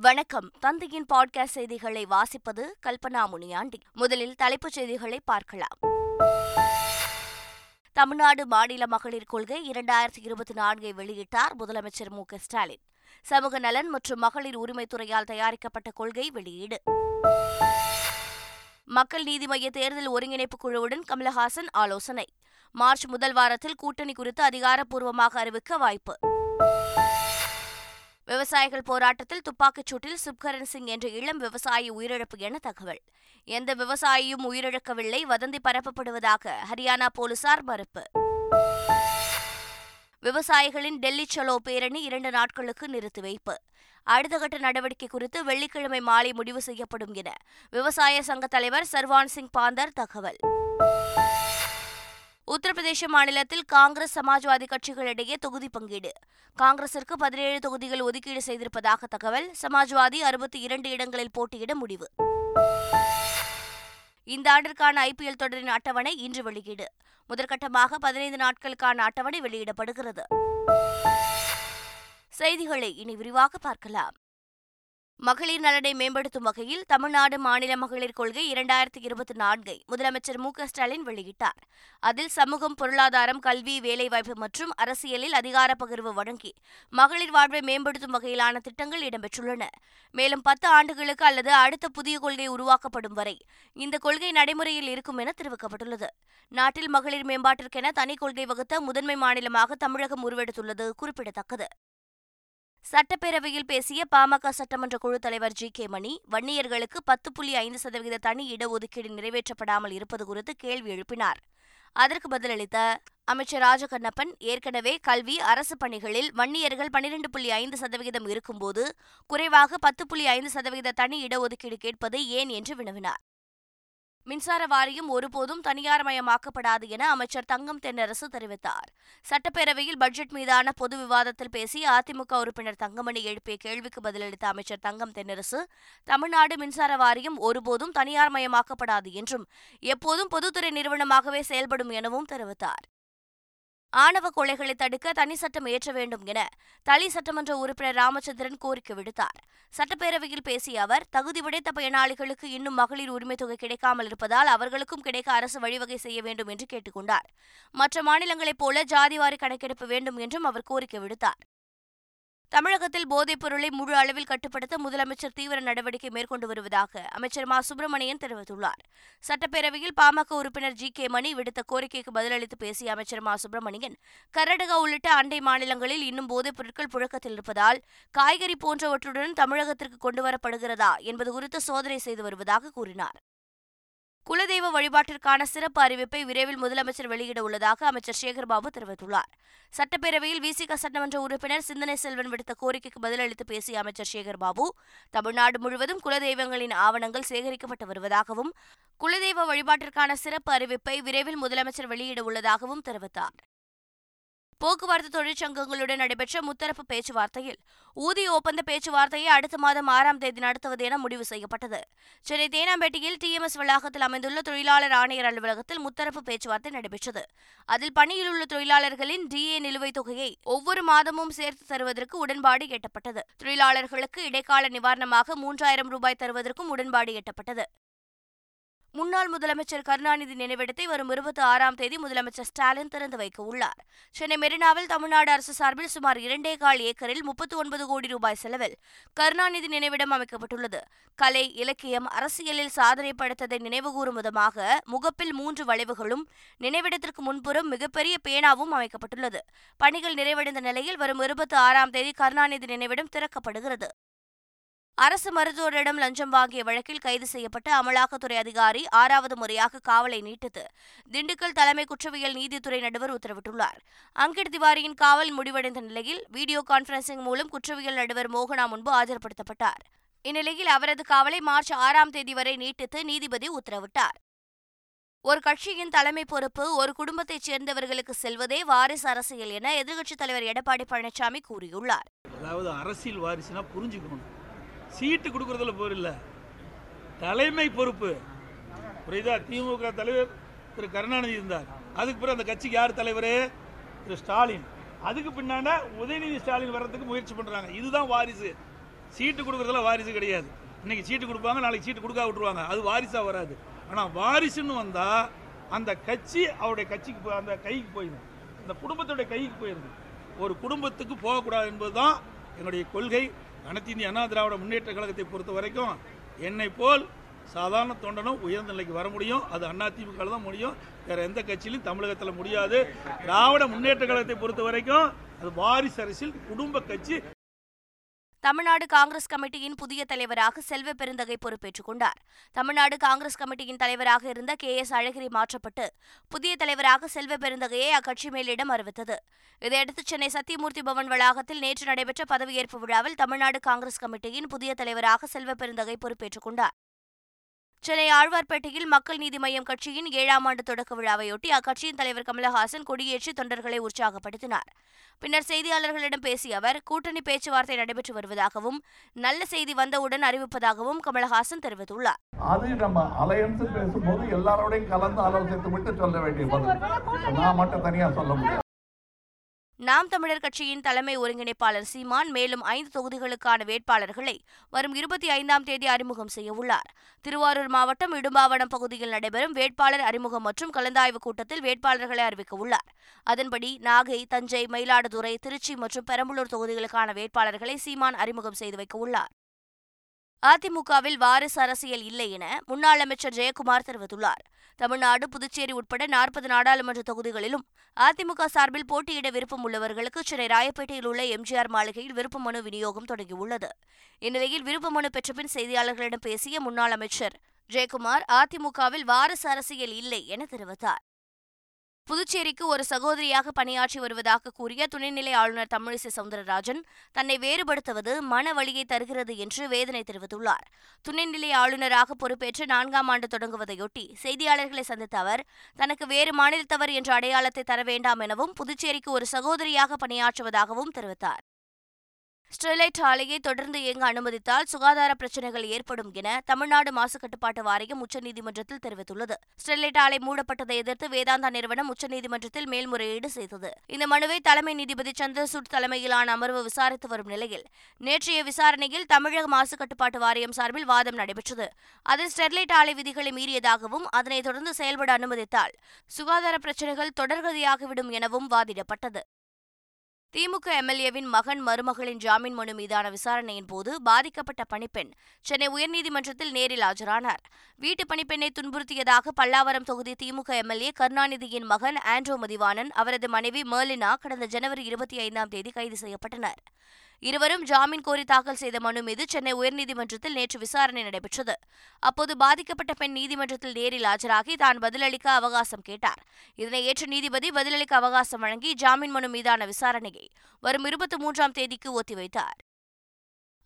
வணக்கம். தந்தையின் பாட்காஸ்ட் செய்திகளை வாசிப்பது கல்பனா முனியாண்டி. முதலில் தலைப்புச் செய்திகளை பார்க்கலாம். தமிழ்நாடு மாநில மகளிர் கொள்கை இரண்டாயிரத்தி இருபத்தி நான்கை வெளியிட்டார் முதலமைச்சர் மு ஸ்டாலின். சமூக நலன் மற்றும் மகளிர் உரிமைத்துறையால் தயாரிக்கப்பட்ட கொள்கை வெளியீடு. மக்கள் நீதி மைய தேர்தல் ஒருங்கிணைப்பு குழுவுடன் கமலஹாசன் ஆலோசனை. மார்ச் முதல் வாரத்தில் கூட்டணி குறித்து அதிகாரப்பூர்வமாக அறிவிக்க வாய்ப்பு. விவசாயிகள் போராட்டத்தில் துப்பாக்கிச் சூட்டில் சுப்கரன் சிங் என்ற இளம் விவசாயி உயிரிழப்பு என தகவல். எந்த விவசாயியும் உயிரிழக்கவில்லை வதந்தி பரப்பப்படுவதாக ஹரியானா போலீசார் மறுப்பு. விவசாயிகளின் டெல்லி சலோ பேரணி இரண்டு நாட்களுக்கு நிறுத்தி வைப்பு. அடுத்த கட்ட நடவடிக்கை குறித்து வெள்ளிக்கிழமை மாலை முடிவு செய்யப்படும் என விவசாய சங்க தலைவர் சர்வான் சிங் பாந்தர் தகவல். உத்தரப்பிரதேச மாநிலத்தில் காங்கிரஸ் சமாஜ்வாதி கட்சிகளிடையே தொகுதி பங்கீடு. காங்கிரசிற்கு பதினேழு தொகுதிகள் ஒதுக்கீடு செய்திருப்பதாக தகவல் சமாஜ்வாதி அறுபத்தி இரண்டு இடங்களில் போட்டியிட முடிவு. இந்த ஆண்டிற்கான ஐபிஎல் தொடரின் அட்டவணை இன்று வெளியீடு. முதற்கட்டமாக பதினைந்து நாட்களுக்கான அட்டவணை வெளியிடப்படுகிறது. செய்திகளை இனி விரிவாக பார்க்கலாம். மகளிர் நலனை மேம்படுத்தும் வகையில் தமிழ்நாடு மாநில மகளிர் கொள்கை இரண்டாயிரத்தி இருபத்தி நான்கை முதலமைச்சர் மு ஸ்டாலின் வெளியிட்டார். அதில் சமூகம் பொருளாதாரம் கல்வி வேலைவாய்ப்பு மற்றும் அரசியலில் அதிகார பகிர்வு வழங்கி மகளிர் வாழ்வை மேம்படுத்தும் வகையிலான திட்டங்கள் இடம்பெற்றுள்ளன. மேலும் பத்து ஆண்டுகளுக்கு அல்லது அடுத்த புதிய கொள்கை உருவாக்கப்படும் வரை இந்த கொள்கை நடைமுறையில் இருக்கும் என தெரிவிக்கப்பட்டுள்ளது. நாட்டில் மகளிர் மேம்பாட்டிற்கென தனி கொள்கை வகுத்த முதன்மை மாநிலமாக தமிழகம் உருவெடுத்துள்ளது குறிப்பிடத்தக்கது. சட்டப்பேரவையில் பேசிய பாமக சட்டமன்ற குழு தலைவர் ஜி கே மணி வன்னியர்களுக்கு பத்து புள்ளி ஐந்து சதவீத தனி இடஒதுக்கீடு நிறைவேற்றப்படாமல் இருப்பது குறித்து கேள்வி எழுப்பினார். அதற்கு பதிலளித்த அமைச்சர் ராஜகண்ணப்பன் ஏற்கனவே கல்வி அரசு பணிகளில் வன்னியர்கள் பனிரெண்டு புள்ளி ஐந்து சதவிகிதம் இருக்கும்போது குறைவாக பத்து புள்ளி ஐந்து சதவீத தனி இடஒதுக்கீடு கேட்பது ஏன் என்று வினவினார். மின்சார வாரியம் ஒருபோதும் தனியார்மயமாக்கப்படாது என அமைச்சர் தங்கம் தென்னரசு தெரிவித்தார். சட்டப்பேரவையில் பட்ஜெட் மீதான பொது விவாதத்தில் பேசிய அதிமுக உறுப்பினர் தங்கமணி எழுப்பிய கேள்விக்கு பதிலளித்த அமைச்சர் தங்கம் தென்னரசு தமிழ்நாடு மின்சார வாரியம் ஒருபோதும் தனியார்மயமாக்கப்படாது என்றும் எப்போதும் பொதுத்துறை நிறுவனமாகவே செயல்படும் எனவும் தெரிவித்தார். ஆணவ கொலைகளை தடுக்க தனி சட்டம் இயற்ற வேண்டும் என தளி சட்டமன்ற உறுப்பினர் ராமச்சந்திரன் கோரிக்கை விடுத்தார். சட்டப்பேரவையில் பேசிய அவர் தகுதி படைத்த பயனாளிகளுக்கு இன்னும் மகளிர் உரிமை தொகை கிடைக்காமல் இருப்பதால் அவர்களுக்கும் கிடைக்க அரசு வழிவகை செய்ய வேண்டும் என்று கேட்டுக்கொண்டார் மற்ற மாநிலங்களைப் போல ஜாதிவாரி கணக்கெடுப்பு வேண்டும் என்றும் அவர் கோரிக்கை விடுத்தார். தமிழகத்தில் போதைப் பொருளை முழு அளவில் கட்டுப்படுத்த முதலமைச்சர் தீவிர நடவடிக்கை மேற்கொண்டு வருவதாக அமைச்சர் மா. சுப்பிரமணியன் தெரிவித்துள்ளார். சட்டப்பேரவையில் பாமக உறுப்பினர் ஜி. கே. மணி விடுத்த கோரிக்கைக்கு பதிலளித்து பேசிய அமைச்சர் மா. சுப்பிரமணியன் கர்நாடகா உள்ளிட்ட அண்டை மாநிலங்களில் இன்னும் போதைப் பொருட்கள் புழக்கத்தில் இருப்பதால் காய்கறி போன்றவற்றுடன் தமிழகத்திற்கு கொண்டுவரப்படுகிறதா என்பது குறித்து சோதனை செய்து வருவதாக கூறினார். குலதெய்வ வழிபாட்டிற்கான சிறப்பு அறிவிப்பை விரைவில் முதலமைச்சர் வெளியிட உள்ளதாக அமைச்சர் சேகர்பாபு தெரிவித்துள்ளார். சட்டப்பேரவையில் விசிக சட்டமன்ற உறுப்பினர் சிந்தனை செல்வன் விடுத்த கோரிக்கைக்கு பதிலளித்து பேசிய அமைச்சர் சேகர்பாபு தமிழ்நாடு முழுவதும் குலதெய்வங்களின் ஆவணங்கள் சேகரிக்கப்பட்டு வருவதாகவும் குலதெய்வ வழிபாட்டிற்கான சிறப்பு அறிவிப்பை விரைவில் முதலமைச்சர் வெளியிட உள்ளதாகவும் தெரிவித்தார். போக்குவரத்து தொழிற்சங்கங்களுடன் நடைபெற்ற முத்தரப்பு பேச்சுவார்த்தையில் ஊதிய ஒப்பந்த பேச்சுவார்த்தையை அடுத்த மாதம் ஆறாம் தேதி நடத்துவது என முடிவு செய்யப்பட்டது. சென்னை தேனாம்பேட்டையில் டிஎம்எஸ் வளாகத்தில் அமைந்துள்ள தொழிலாளர் ஆணையர் அலுவலகத்தில் முத்தரப்பு பேச்சுவார்த்தை நடைபெற்றது. அதில் பணியில் உள்ள தொழிலாளர்களின் டிஏ நிலுவைத் தொகையை ஒவ்வொரு மாதமும் சேர்த்து தருவதற்கு உடன்பாடு எட்டப்பட்டது. தொழிலாளர்களுக்கு இடைக்கால நிவாரணமாக மூன்றாயிரம் ரூபாய் தருவதற்கும் உடன்பாடு எட்டப்பட்டது. முன்னாள் முதலமைச்சர் கருணாநிதி நினைவிடத்தை வரும் இருபத்தி ஆறாம் தேதி முதலமைச்சர் ஸ்டாலின் திறந்து வைக்க உள்ளார். சென்னை மெரினாவில் தமிழ்நாடு அரசு சார்பில் சுமார் இரண்டே கால் ஏக்கரில் முப்பத்தி ஒன்பது கோடி ரூபாய் செலவில் கருணாநிதி நினைவிடம் அமைக்கப்பட்டுள்ளது. கலை இலக்கியம் அரசியலில் சாதனை படைத்ததை நினைவுகூறும் விதமாக முகப்பில் மூன்று வளைவுகளும் நினைவிடத்திற்கு முன்புறம் மிகப்பெரிய பேனாவும் அமைக்கப்பட்டுள்ளது. பணிகள் நிறைவடைந்த நிலையில் வரும் இருபத்தி ஆறாம் தேதி கருணாநிதி நினைவிடம் திறக்கப்படுகிறது. அரசு மருத்துவரிடம் லஞ்சம் வாங்கிய வழக்கில் கைது செய்யப்பட்ட அமலாக்கத்துறை அதிகாரி ஆறாவது முறையாக காவலை நீட்டித்து திண்டுக்கல் தலைமை குற்றவியல் நீதித்துறை நடுவர் உத்தரவிட்டுள்ளார். அங்கிட் திவாரியின் காவல் முடிவடைந்த நிலையில் வீடியோ கான்பரன்சிங் மூலம் குற்றவியல் நடுவர் மோகனா முன்பு ஆஜர்படுத்தப்பட்டார். இந்நிலையில் அவரது காவலை மார்ச் ஆறாம் தேதி வரை நீட்டித்து நீதிபதி உத்தரவிட்டார். ஒரு கட்சியின் தலைமை பொறுப்பு ஒரு குடும்பத்தைச் சேர்ந்தவர்களுக்கு செல்வதே வாரிசு அரசியல் என எதிர்க்கட்சித் தலைவர் எடப்பாடி பழனிசாமி கூறியுள்ளார். அதாவது அரசியல் வாரிசுனா புரிஞ்சுக்கணும். சீட்டு கொடுக்கறதுல போரில்ல தலைமை பொறுப்பு. புரியுதா? திமுக தலைவர் திரு கருணாநிதி இருந்தார். அதுக்கு பிறகு அந்த கட்சிக்கு யார் தலைவர்? திரு ஸ்டாலின். அதுக்கு பின்னாண்ட உதயநிதி ஸ்டாலின் வர்றதுக்கு முயற்சி பண்ணுறாங்க இதுதான் வாரிசு. சீட்டு கொடுக்கறதுல வாரிசு கிடையாது. இன்னைக்கு சீட்டு கொடுப்பாங்க நாளைக்கு சீட்டு கொடுக்க விட்டுருவாங்க. அது வாரிசாக வராது. ஆனால் வாரிசுன்னு வந்தால் அந்த கட்சி அவருடைய கட்சிக்கு போய் அந்த கைக்கு போயிடும். அந்த குடும்பத்துடைய கைக்கு போயிருது ஒரு குடும்பத்துக்கு போகக்கூடாது என்பதுதான் என்னுடைய கொள்கை. அனைத்து இந்திய அண்ணா திராவிட முன்னேற்ற கழகத்தை பொறுத்த வரைக்கும் என்னை போல் சாதாரண தொண்டனும் உயர்ந்த நிலைக்கு வர முடியும். அது அதிமுக தான் முடியும். வேற எந்த கட்சியிலும் தமிழகத்தில் முடியாது. திராவிட முன்னேற்ற கழகத்தை பொறுத்த வரைக்கும் அது வாரிசு அரசியல் குடும்ப கட்சி தமிழ்நாடு காங்கிரஸ் கமிட்டியின் புதிய தலைவராக செல்வ பெருந்தகை பொறுப்பேற்றுக் கொண்டார். தமிழ்நாடு காங்கிரஸ் கமிட்டியின் தலைவராக இருந்த கே எஸ் அழகிரி மாற்றப்பட்டு புதிய தலைவராக செல்வ பெருந்தகையை அக்கட்சி மேலிடம் அறிவித்தது. இதையடுத்து சென்னை சத்தியமூர்த்தி பவன் வளாகத்தில் நேற்று நடைபெற்ற பதவியேற்பு விழாவில் தமிழ்நாடு காங்கிரஸ் கமிட்டியின் புதிய தலைவராக செல்வ பெருந்தகை பொறுப்பேற்றுக் கொண்டார். சென்னை ஆழ்வார்பேட்டையில் மக்கள் நீதி மய்யம் கட்சியின் ஏழாம் ஆண்டு தொடக்க விழாவையொட்டி அக்கட்சியின் தலைவர் கமலஹாசன் கொடியேற்றி தொண்டர்களை உற்சாகப்படுத்தினார். பின்னர் செய்தியாளர்களிடம் பேசிய அவர் கூட்டணி பேச்சுவார்த்தை நடைபெற்று வருவதாகவும் நல்ல செய்தி வந்தவுடன் அறிவிப்பதாகவும் கமலஹாசன் தெரிவித்துள்ளார். அது நம்ம அலையன்ஸ் பேசும்போது எல்லாரோடையும் கலந்து ஆலோசித்து விட்டு சொல்ல வேண்டிய பதில். நான் மட்டும் தனியா சொல்ல முடியாது. நாம் தமிழர் கட்சியின் தலைமை ஒருங்கிணைப்பாளர் சீமான் மேலும் ஐந்து தொகுதிகளுக்கான வேட்பாளர்களை வரும் இருபத்தி ஐந்தாம் தேதி அறிமுகம் செய்யவுள்ளார் திருவாரூர் மாவட்டம் இடும்பாவனம் பகுதியில் நடைபெறும் வேட்பாளர் அறிமுகம் மற்றும் கலந்தாய்வு கூட்டத்தில் வேட்பாளர்களை அறிவிக்கவுள்ளார் அதன்படி நாகை தஞ்சை மயிலாடுதுறை திருச்சி மற்றும் பெரம்பலூர் தொகுதிகளுக்கான வேட்பாளர்களை சீமான் அறிமுகம் செய்து வைக்க உள்ளார். அதிமுகவில் வாரிசு அரசியல் இல்லை என முன்னாள் அமைச்சர் ஜெயக்குமார் தெரிவித்துள்ளார். தமிழ்நாடு புதுச்சேரி உட்பட நாற்பது நாடாளுமன்ற தொகுதிகளிலும் அதிமுக சார்பில் போட்டியிட விருப்பம் உள்ளவர்களுக்கு சென்னை ராயப்பேட்டையில் உள்ள எம்ஜிஆர் மாளிகையில் விருப்ப மனு விநியோகம் தொடங்கியுள்ளது. இந்நிலையில் விருப்ப மனு பெற்றபின் செய்தியாளர்களிடம் பேசிய முன்னாள் அமைச்சர் ஜெயக்குமார் அதிமுகவில் வாரிசு அரசியல் இல்லை என தெரிவித்தார். புதுச்சேரிக்கு ஒரு சகோதரியாக பணியாற்றி வருவதாக கூறிய துணைநிலை ஆளுநர் தமிழிசை சவுந்தரராஜன் தன்னை வேறுபடுத்துவது மன வழியை தருகிறது என்று வேதனை தெரிவித்துள்ளார். துணைநிலை ஆளுநராக பொறுப்பேற்று நான்காம் ஆண்டு தொடங்குவதையொட்டி செய்தியாளர்களை சந்தித்த அவர் தனக்கு வேறு மாநிலத்தவர் என்ற அடையாளத்தை தர வேண்டாம் எனவும் புதுச்சேரிக்கு ஒரு சகோதரியாக பணியாற்றுவதாகவும் தெரிவித்தார். ஸ்டெர்லைட் ஆலையை தொடர்ந்து இயங்க அனுமதித்தால் சுகாதார பிரச்சினைகள் ஏற்படும் என தமிழ்நாடு மாசு கட்டுப்பாட்டு வாரியம் உச்சநீதிமன்றத்தில் தெரிவித்துள்ளது. ஸ்டெர்லைட் ஆலை மூடப்பட்டதை எதிர்த்து வேதாந்தா நிறுவனம் உச்சநீதிமன்றத்தில் மேல்முறையீடு செய்தது. இந்த மனுவை தலைமை நீதிபதி சந்திரசூட் தலைமையிலான அமர்வு விசாரித்து வரும் நிலையில் நேற்றைய விசாரணையில் தமிழக மாசு கட்டுப்பாட்டு வாரியம் சார்பில் வாதம் நடைபெற்றது. அதில் ஸ்டெர்லைட் ஆலை விதிகளை மீறியதாகவும் அதனைத் தொடர்ந்து செயல்பட அனுமதித்தால் சுகாதார பிரச்சினைகள் தொடர்கதியாகிவிடும் எனவும் வாதிடப்பட்டது. திமுக எம்எல்ஏவின் மகன் மருமகளின் ஜாமீன் மனு மீதான விசாரணையின் போது பாதிக்கப்பட்ட பணிப்பெண் சென்னை உயர்நீதிமன்றத்தில் நேரில் ஆஜரானார். வீட்டு பணிப்பெண்ணை துன்புறுத்தியதாக பல்லாவரம் தொகுதி திமுக எம்எல்ஏ கருணாநிதியின் மகன் ஆண்ட்ரோ மதிவாணன் அவரது மனைவி மேர்லினா கடந்த ஜனவரி இருபத்தி ஐந்தாம் தேதி கைது செய்யப்பட்டனர். இருவரும் ஜாமீன் கோரி தாக்கல் செய்த மனு மீது சென்னை உயர்நீதிமன்றத்தில் நேற்று விசாரணை நடைபெற்றது. அப்போது பாதிக்கப்பட்ட பெண் நீதிமன்றத்தில் நேரில் ஆஜராகி தான் பதிலளிக்க அவகாசம் கேட்டார். இதனை ஏற்ற நீதிபதி பதிலளிக்க அவகாசம் வழங்கி ஜாமீன் மனு மீதான விசாரணையை வரும் இருபத்தி மூன்றாம் தேதிக்கு ஒத்திவைத்தார்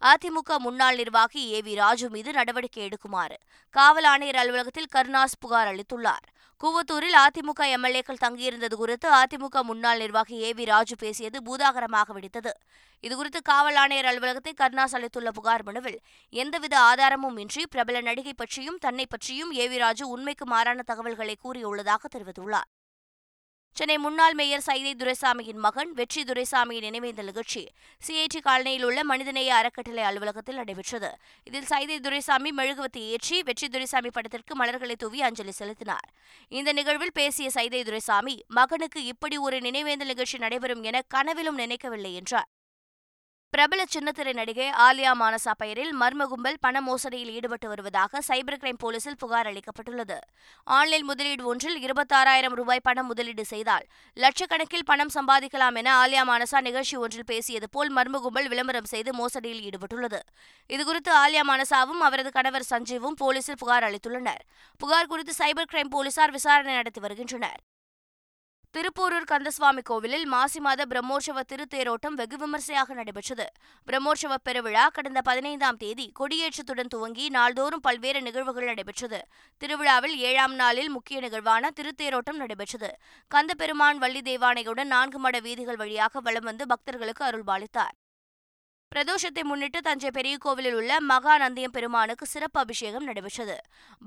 அதிமுக முன்னாள் நிர்வாகி ஏ வி ராஜு மீது நடவடிக்கை எடுக்குமாறு காவல் ஆணையர் அலுவலகத்தில் கருணாஸ் புகார் அளித்துள்ளார். கூவத்தூரில் அதிமுக எம்எல்ஏக்கள் தங்கியிருந்தது குறித்து அதிமுக முன்னாள் நிர்வாகி ஏ வி ராஜு பேசியது பூதாகரமாக வெடித்தது. இதுகுறித்து காவல் ஆணையர் அலுவலகத்தை கருணாஸ் அளித்துள்ள புகார் மனுவில் எந்தவித ஆதாரமும் இன்றி பிரபல நடிகை பற்றியும் தன்னை பற்றியும் ஏ வி ராஜு உண்மைக்கு மாறான தகவல்களை கூறியுள்ளதாக தெரிவித்துள்ளார். சென்னை முன்னாள் மேயர் சைதை துரைசாமியின் மகன் வெற்றி துரைசாமியின் நினைவேந்த நிகழ்ச்சி சிஐடி காலனியில் உள்ள மனிதநேய அறக்கட்டளை அலுவலகத்தில் நடைபெற்றது. இதில் சைதை துரைசாமி மெழுகுவத்தி ஏற்றி வெற்றி துரைசாமி படத்திற்கு மலர்களை தூவி அஞ்சலி செலுத்தினார். இந்த நிகழ்வில் பேசிய சைதை துரைசாமி மகனுக்கு இப்படி ஒரு நினைவேந்தல் நிகழ்ச்சி நடைபெறும் என கனவிலும் நினைக்கவில்லை என்றார். பிரபல சின்னத்திரை நடிகை ஆலியா மானசா பெயரில் மர்ம கும்பல் பண மோசடியில் ஈடுபட்டு வருவதாக சைபர் கிரைம் போலீசில் புகார் அளிக்கப்பட்டுள்ளது. ஆன்லைன் முதலீடு ஒன்றில் இருபத்தாறாயிரம் ரூபாய் பணம் முதலீடு செய்தால் லட்சக்கணக்கில் பணம் சம்பாதிக்கலாம் என ஆலியா மானசா நிகழ்ச்சி ஒன்றில் பேசியது போல் மர்ம கும்பல் விளம்பரம் செய்து மோசடியில் ஈடுபட்டுள்ளது. இதுகுறித்து ஆலியா மானசாவும் அவரது கணவர் சஞ்சீவும் போலீசில் புகார் அளித்துள்ளனர். புகார் குறித்து சைபர் கிரைம் போலீசார் விசாரணை நடத்தி வருகின்றனர். திருப்பூரூர் கந்தசுவாமி கோவிலில் மாசி மாத பிரம்மோற்சவ திருத்தேரோட்டம் வெகு விமர்சையாக நடைபெற்றது. பிரம்மோற்சவ பெருவிழா கடந்த பதினைந்தாம் தேதி கொடியேற்றத்துடன் துவங்கி நாள்தோறும் பல்வேறு நிகழ்வுகள் நடைபெற்றது. திருவிழாவில் ஏழாம் நாளில் முக்கிய நிகழ்வான திருத்தேரோட்டம் நடைபெற்றது. கந்தபெருமான் வள்ளி தேவானையுடன் நான்கு மட வீதிகள் வழியாக வலம் வந்து பக்தர்களுக்கு அருள்பாலித்தார். பிரதோஷத்தை முன்னிட்டு தஞ்சை பெரிய கோவிலில் உள்ள மகா நந்தியம் பெருமானுக்கு சிறப்பு அபிஷேகம் நடைபெற்றது.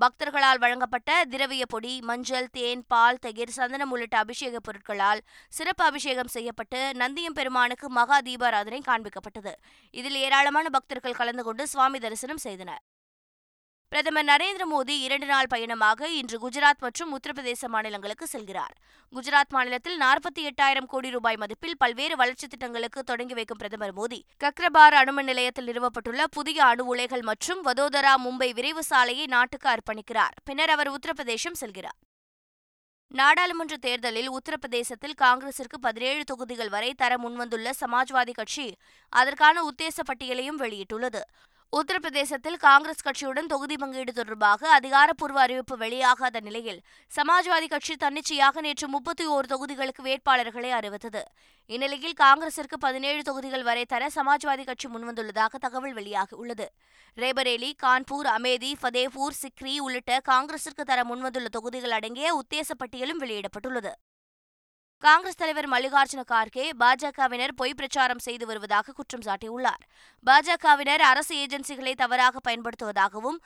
பக்தர்களால் வழங்கப்பட்ட திரவிய பொடி மஞ்சள் தேன் பால் தயிர் சந்தனம் உள்ளிட்ட அபிஷேக பொருட்களால் சிறப்பு அபிஷேகம் செய்யப்பட்டு நந்தியம் பெருமானுக்கு மகா தீபாராதனை காண்பிக்கப்பட்டது. இதில் ஏராளமான பக்தர்கள் கலந்து கொண்டு சுவாமி தரிசனம் செய்தனர். பிரதமர் நரேந்திர மோடி இரண்டு நாள் பயணமாக இன்று குஜராத் மற்றும் உத்தரப்பிரதேச மாநிலங்களுக்கு செல்கிறார். குஜராத் மாநிலத்தில் நாற்பத்தி எட்டாயிரம் கோடி ரூபாய் மதிப்பில் பல்வேறு வளர்ச்சித் திட்டங்களுக்கு தொடங்கி வைக்கும் பிரதமர் மோடி. கக்ரபார் அணுமின் நிலையத்தில் நிறுவப்பட்டுள்ள புதிய அணு உலைகள் மற்றும் வதோதரா மும்பை விரைவு சாலையை நாட்டுக்கு அர்ப்பணிக்கிறார். பின்னர் அவர் உத்தரப்பிரதேசம் செல்கிறார். நாடாளுமன்ற தேர்தலில் உத்தரப்பிரதேசத்தில் காங்கிரசிற்கு பதினேழு தொகுதிகள் வரை தர முன்வந்துள்ள சமாஜ்வாதி கட்சி அதற்கான உத்தேச பட்டியலையும் வெளியிட்டுள்ளது. உத்தரப்பிரதேசத்தில் காங்கிரஸ் கட்சியுடன் தொகுதி பங்கீடு தொடர்பாக அதிகாரப்பூர்வ அறிவிப்பு வெளியாகாத நிலையில் சமாஜ்வாதி கட்சி தன்னிச்சையாக நேற்று முப்பத்தி ஓரு தொகுதிகளுக்கு வேட்பாளர்களை அறிவித்தது. இந்நிலையில் காங்கிரசிற்கு பதினேழு தொகுதிகள் வரை தர சமாஜ்வாதி கட்சி முன்வந்துள்ளதாக தகவல் வெளியாகியுள்ளது ரேபரேலி கான்பூர் அமேதி ஃபதேபூர் சிக்ரி உள்ளிட்ட காங்கிரசிற்கு தர முன்வந்துள்ள தொகுதிகள் அடங்கிய உத்தேச பட்டியலும் வெளியிடப்பட்டுள்ளது. காங்கிரஸ் தலைவர் மல்லிகார்ஜுன கார்கே பாஜகவினர் பொய் பிரச்சாரம் செய்து வருவதாக குற்றம் சாட்டியுள்ளார். பாஜகவினர் அரசு ஏஜென்சிகளை தவறாக பயன்படுத்துவதாகவும்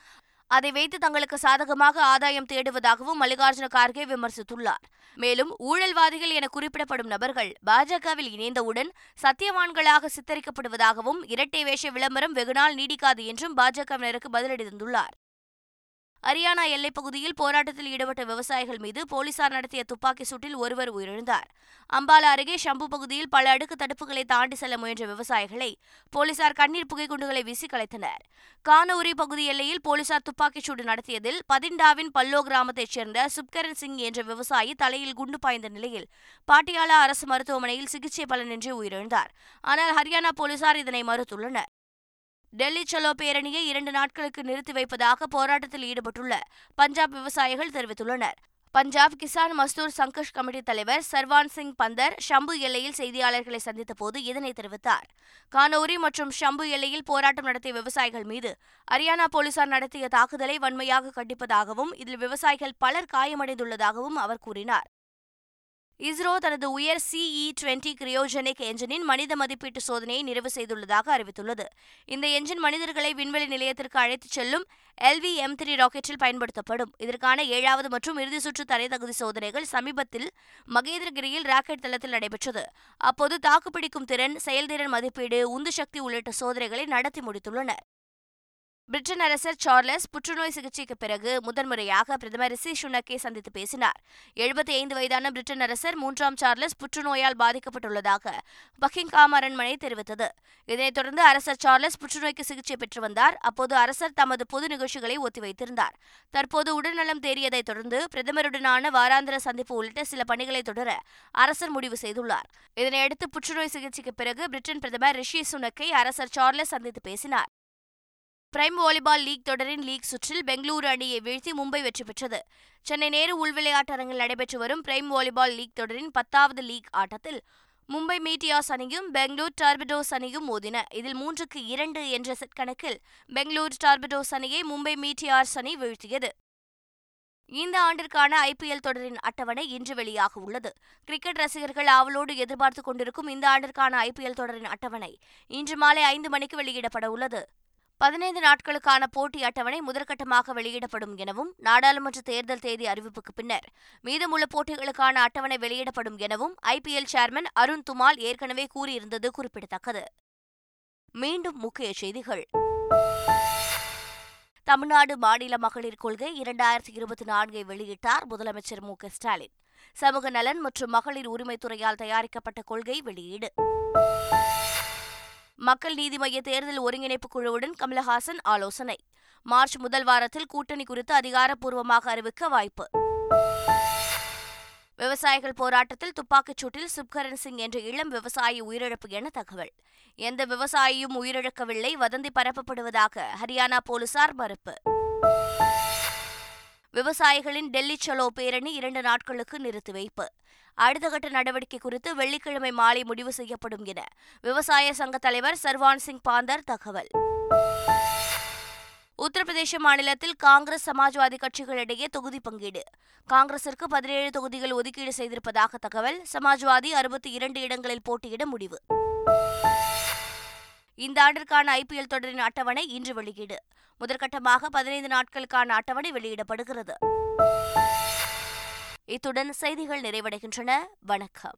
அதை வைத்து தங்களுக்கு சாதகமாக ஆதாயம் தேடுவதாகவும் மல்லிகார்ஜுன கார்கே விமர்சித்துள்ளார். மேலும் ஊழல்வாதிகள் என குறிப்பிடப்படும் நபர்கள் பாஜகவில் இணைந்தவுடன் சத்தியவான்களாக சித்தரிக்கப்படுவதாகவும் இரட்டை வேஷ விளம்பரம் வெகுநாள் நீடிக்காது என்றும் பாஜகவினருக்கு பதிலடி தந்துள்ளார். ஹரியானா எல்லைப் பகுதியில் போராட்டத்தில் ஈடுபட்ட விவசாயிகள் மீது போலீசார் நடத்திய துப்பாக்கி சூட்டில் ஒருவர் உயிரிழந்தார். அம்பாலா அருகே ஷம்பு பகுதியில் பல அடுக்கு தடுப்புகளை தாண்டி செல்ல முயன்ற விவசாயிகளை போலீசார் கண்ணீர் புகைக்குண்டுகளை வீசி கலைத்தனர். கானூரி பகுதி எல்லையில் போலீசார் துப்பாக்கிச் சூடு நடத்தியதில் பதிண்டாவின் பல்லோ கிராமத்தைச் சேர்ந்த சுப்கரன் சிங் என்ற விவசாயி தலையில் குண்டு பாய்ந்த நிலையில் பாட்டியாலா அரசு மருத்துவமனையில் சிகிச்சை பலனின்றி உயிரிழந்தார். ஆனால் ஹரியானா போலீசார் இதனை மறுத்துள்ளனர். டெல்லி சலோ பேரணியை இரண்டு நாட்களுக்கு நிறுத்தி வைப்பதாக போராட்டத்தில் ஈடுபட்டுள்ள பஞ்சாப் விவசாயிகள் தெரிவித்துள்ளனர். பஞ்சாப் கிசான் மஸ்தூர் சங்கஷ் கமிட்டி தலைவர் சர்வான் சிங் பந்தர் ஷம்பு எல்லையில் செய்தியாளர்களை சந்தித்த போது இதனை தெரிவித்தார். கானோரி மற்றும் ஷம்பு எல்லையில் போராட்டம் நடத்திய விவசாயிகள் மீது ஹரியானா போலீசார் நடத்திய தாக்குதலை வன்மையாக கண்டிப்பதாகவும் இதில் விவசாயிகள் பலர் காயமடைந்துள்ளதாகவும் அவர் கூறினார். இஸ்ரோ தனது உயர் சிஇ டுவெண்டி கிரியோஜெனிக் என்ஜினின் மனித மதிப்பீட்டு சோதனையை நிறைவு செய்துள்ளதாக அறிவித்துள்ளது. இந்த என்ஜின் மனிதர்களை விண்வெளி நிலையத்திற்கு அழைத்துச் செல்லும் எல்வி எம் த்ரீ ராக்கெட்டில் பயன்படுத்தப்படும். இதற்கான ஏழாவது மற்றும் இறுதி சுற்று தரை தகுதி சோதனைகள் சமீபத்தில் மகேந்திரகிரியில் ராக்கெட் தளத்தில் நடைபெற்றது. அப்போது தாக்குப்பிடிக்கும் திறன் செயல்திறன் மதிப்பீடு உந்து சக்தி உள்ளிட்ட சோதனைகளை நடத்தி முடித்துள்ளனர். பிரிட்டன் அரசர் சார்லஸ் புற்றுநோய் சிகிச்சைக்கு பிறகு முதன்முறையாக பிரதமர் ரிஷி சுனக்கை சந்தித்து பேசினார். எழுபத்தி ஐந்து வயதான பிரிட்டன் அரசர் மூன்றாம் சார்லஸ் புற்றுநோயால் பாதிக்கப்பட்டுள்ளதாக பக்கிங்காம் அரண்மனை தெரிவித்தது. இதனைத் தொடர்ந்து அரசர் சார்லஸ் புற்றுநோய்க்கு சிகிச்சை பெற்று வந்தார். அப்போது அரசர் தமது பொது நிகழ்ச்சிகளை ஒத்திவைத்திருந்தார் தற்போது உடல்நலம் தேறியதைத் தொடர்ந்து பிரதமருடனான வாராந்திர சந்திப்பு உள்ளிட்ட சில பணிகளை தொடர அரசர் முடிவு செய்துள்ளார். இதனையடுத்து புற்றுநோய் சிகிச்சைக்கு பிறகு பிரிட்டன் பிரதமர் ரிஷி சுனக்கை அரசர் சார்லஸ் சந்தித்து பேசினார். பிரைம் வாலிபால் லீக் தொடரின் லீக் சுற்றில் பெங்களூரு அணியை வீழ்த்தி மும்பை வெற்றி பெற்றது. சென்னை நேரு உள்விளையாட்டரங்கில் நடைபெற்று வரும் பிரைம் வாலிபால் லீக் தொடரின் பத்தாவது லீக் ஆட்டத்தில் மும்பை மீட்டியாஸ் அணியும் பெங்களூர் டார்பிடோஸ் அணியும் மோதின. இதில் மூன்றுக்கு இரண்டு என்ற செட் கணக்கில் பெங்களூர் டார்பிடோஸ் அணியை மும்பை மீட்டியார்ஸ் அணி வீழ்த்தியது. இந்த ஆண்டிற்கான ஐபிஎல் தொடரின் அட்டவணை இன்று வெளியாக உள்ளது. கிரிக்கெட் ரசிகர்கள் ஆவலோடு எதிர்பார்த்துக் கொண்டிருக்கும் இந்த ஆண்டிற்கான ஐபிஎல் தொடரின் அட்டவணை இன்று மாலை ஐந்து மணிக்கு வெளியிடப்பட உள்ளது. பதினைந்து நாட்களுக்கான போட்டி அட்டவணை முதற்கட்டமாக வெளியிடப்படும் எனவும் நாடாளுமன்ற தேர்தல் தேதி அறிவிப்புக்கு பின்னர் மீதமுள்ள போட்டிகளுக்கான அட்டவணை வெளியிடப்படும் எனவும் ஐபிஎல் சேர்மன் அருண் துமால் ஏற்கனவே கூறியிருந்தது குறிப்பிடத்தக்கது. மீண்டும் முக்கிய செய்திகள். தமிழ்நாடு மாநில மகளிர் கொள்கை இரண்டாயிரத்தி இருபத்தி நான்கை வெளியிட்டார் முதலமைச்சர் மு க ஸ்டாலின். சமூக நலன் மற்றும் மகளிர் உரிமைத்துறையால் தயாரிக்கப்பட்ட கொள்கை வெளியீடு. மக்கள் நீதி மைய தேர்தல் ஒருங்கிணைப்பு குழுவுடன் கமலஹாசன் ஆலோசனை. மார்ச் முதல் வாரத்தில் கூட்டணி குறித்து அதிகாரப்பூர்வமாக அறிவிக்க வாய்ப்பு. விவசாயிகள் போராட்டத்தில் துப்பாக்கிச் சூட்டில் சுப்கரன் சிங் என்ற இளம் விவசாயி உயிரிழப்பு என தகவல். எந்த விவசாயியும் உயிரிழக்கவில்லை வதந்தி பரப்பப்படுவதாக ஹரியானா போலீசார் மறுப்பு. விவசாயிகளின் டெல்லி சலோ பேரணி இரண்டு நாட்களுக்கு நிறுத்தி வைப்பு. அடுத்த கட்ட நடவடிக்கை குறித்து வெள்ளிக்கிழமை மாலை முடிவு செய்யப்படும் என விவசாய சங்க தலைவர் சர்வான் சிங் பாந்தர் தகவல். உத்தரப்பிரதேச மாநிலத்தில் காங்கிரஸ் சமாஜ்வாதி கட்சிகளிடையே தொகுதி பங்கீடு. காங்கிரசிற்கு பதினேழு தொகுதிகள் ஒதுக்கீடு செய்திருப்பதாக தகவல். சமாஜ்வாதி அறுபத்தி இரண்டு இடங்களில் போட்டியிட முடிவு. இந்த ஆண்டிற்கான ஐபிஎல் தொடரின் அட்டவணை இன்று வெளியீடு. முதற்கட்டமாக பதினைந்து நாட்களுக்கான அட்டவணை வெளியிடப்படுகிறது. இத்துடன் செய்திகள் நிறைவடைகின்றன. வணக்கம்.